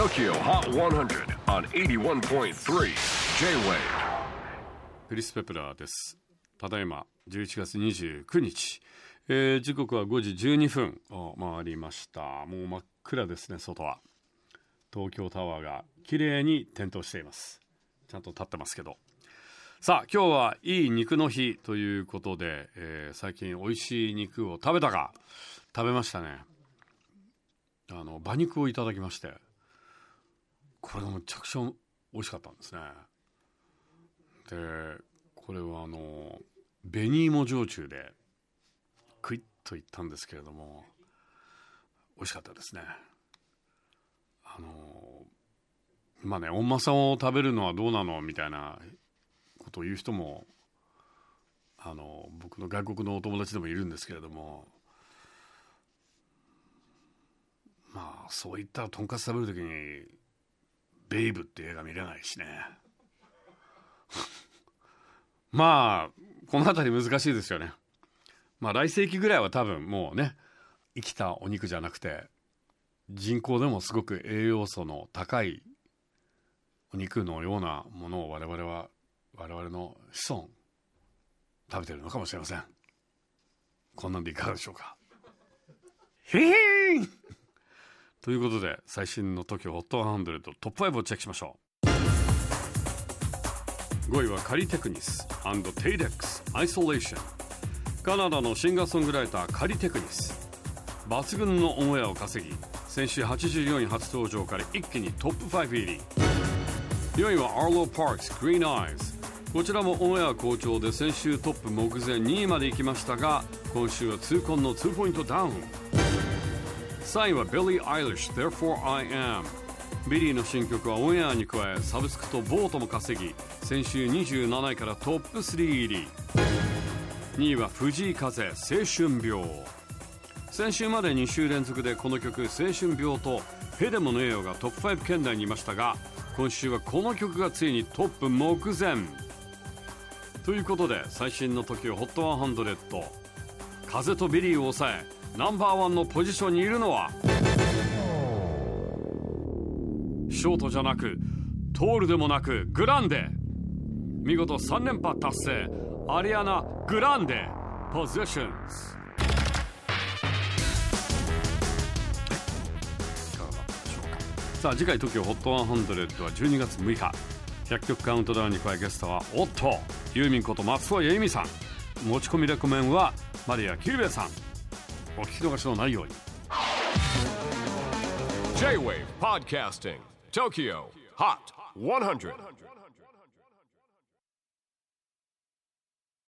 TOKYO HOT 100 on 81.3 J-WAVE クリス・ペプラーです。ただいま11月29日、えー時刻は5時12分を回りました。もう真っ暗ですね外は。東京タワーが綺麗に点灯しています。ちゃんと立ってますけど。さあ今日はいい肉の日ということで、えー最近美味しい肉を食べたか。食べましたね。あの馬肉をいただきまして。これがむちゃくちゃ美味しかったんですね。でこれはあの紅芋焼酎でクイッといったんですけれども美味しかったですね。あのまあねおんまさんを食べるのはどうなのみたいなことを言う人もあの僕の外国のお友達でもいるんですけれどもまあそういったとんかつ食べる時に「ベイブ」って映画見れないしね。まあこの辺り難しいですよね。まあ来世紀ぐらいは多分もうね生きたお肉じゃなくて人工でもすごく栄養素の高いお肉のようなものを我々は我々の子孫食べてるのかもしれません。こんなんでいかがでしょうか。へへーんということで最新の TOKIOHOT100 トップ5をチェックしましょう。5位は KALLITECHNIS テイデックス Isolation カナダのシンガーソングライター KALLITECHNIS。抜群のオンエアを稼ぎ先週84位初登場から一気にトップ5入り。4位は Arlo Parks Green Eyes こちらもオンエア好調で先週トップ目前2位まで行きましたが今週は痛恨の2ポイントダウン。3位は Billie Eilish Therefore I Am. ビリーの新曲はオンエアに加えサブスクと vote も稼ぎ先週27位からトップ3入り。2位は藤井風青春病。先週まで2週連続でこの曲「青春病」と「へでもねーよ」がトップ5圏内にいましたが今週はこの曲がついにトップ目前。ということで最新の時を HOT100 風とビリーを抑えナンバーワンのポジションにいるのはショートじゃなくトールでもなくグランデ。見事3連覇達成。アリアナ・グランデポジションズ。さあ次回 TOKIOHOT100 は12月6日。100曲カウントダウンに加えゲストはおっとユーミンこと松任谷由実さん。持ち込みレコメンはマリア・キルベさん。お聞き逃しのないように J-WAVE PODCASTING TOKYO HOT 100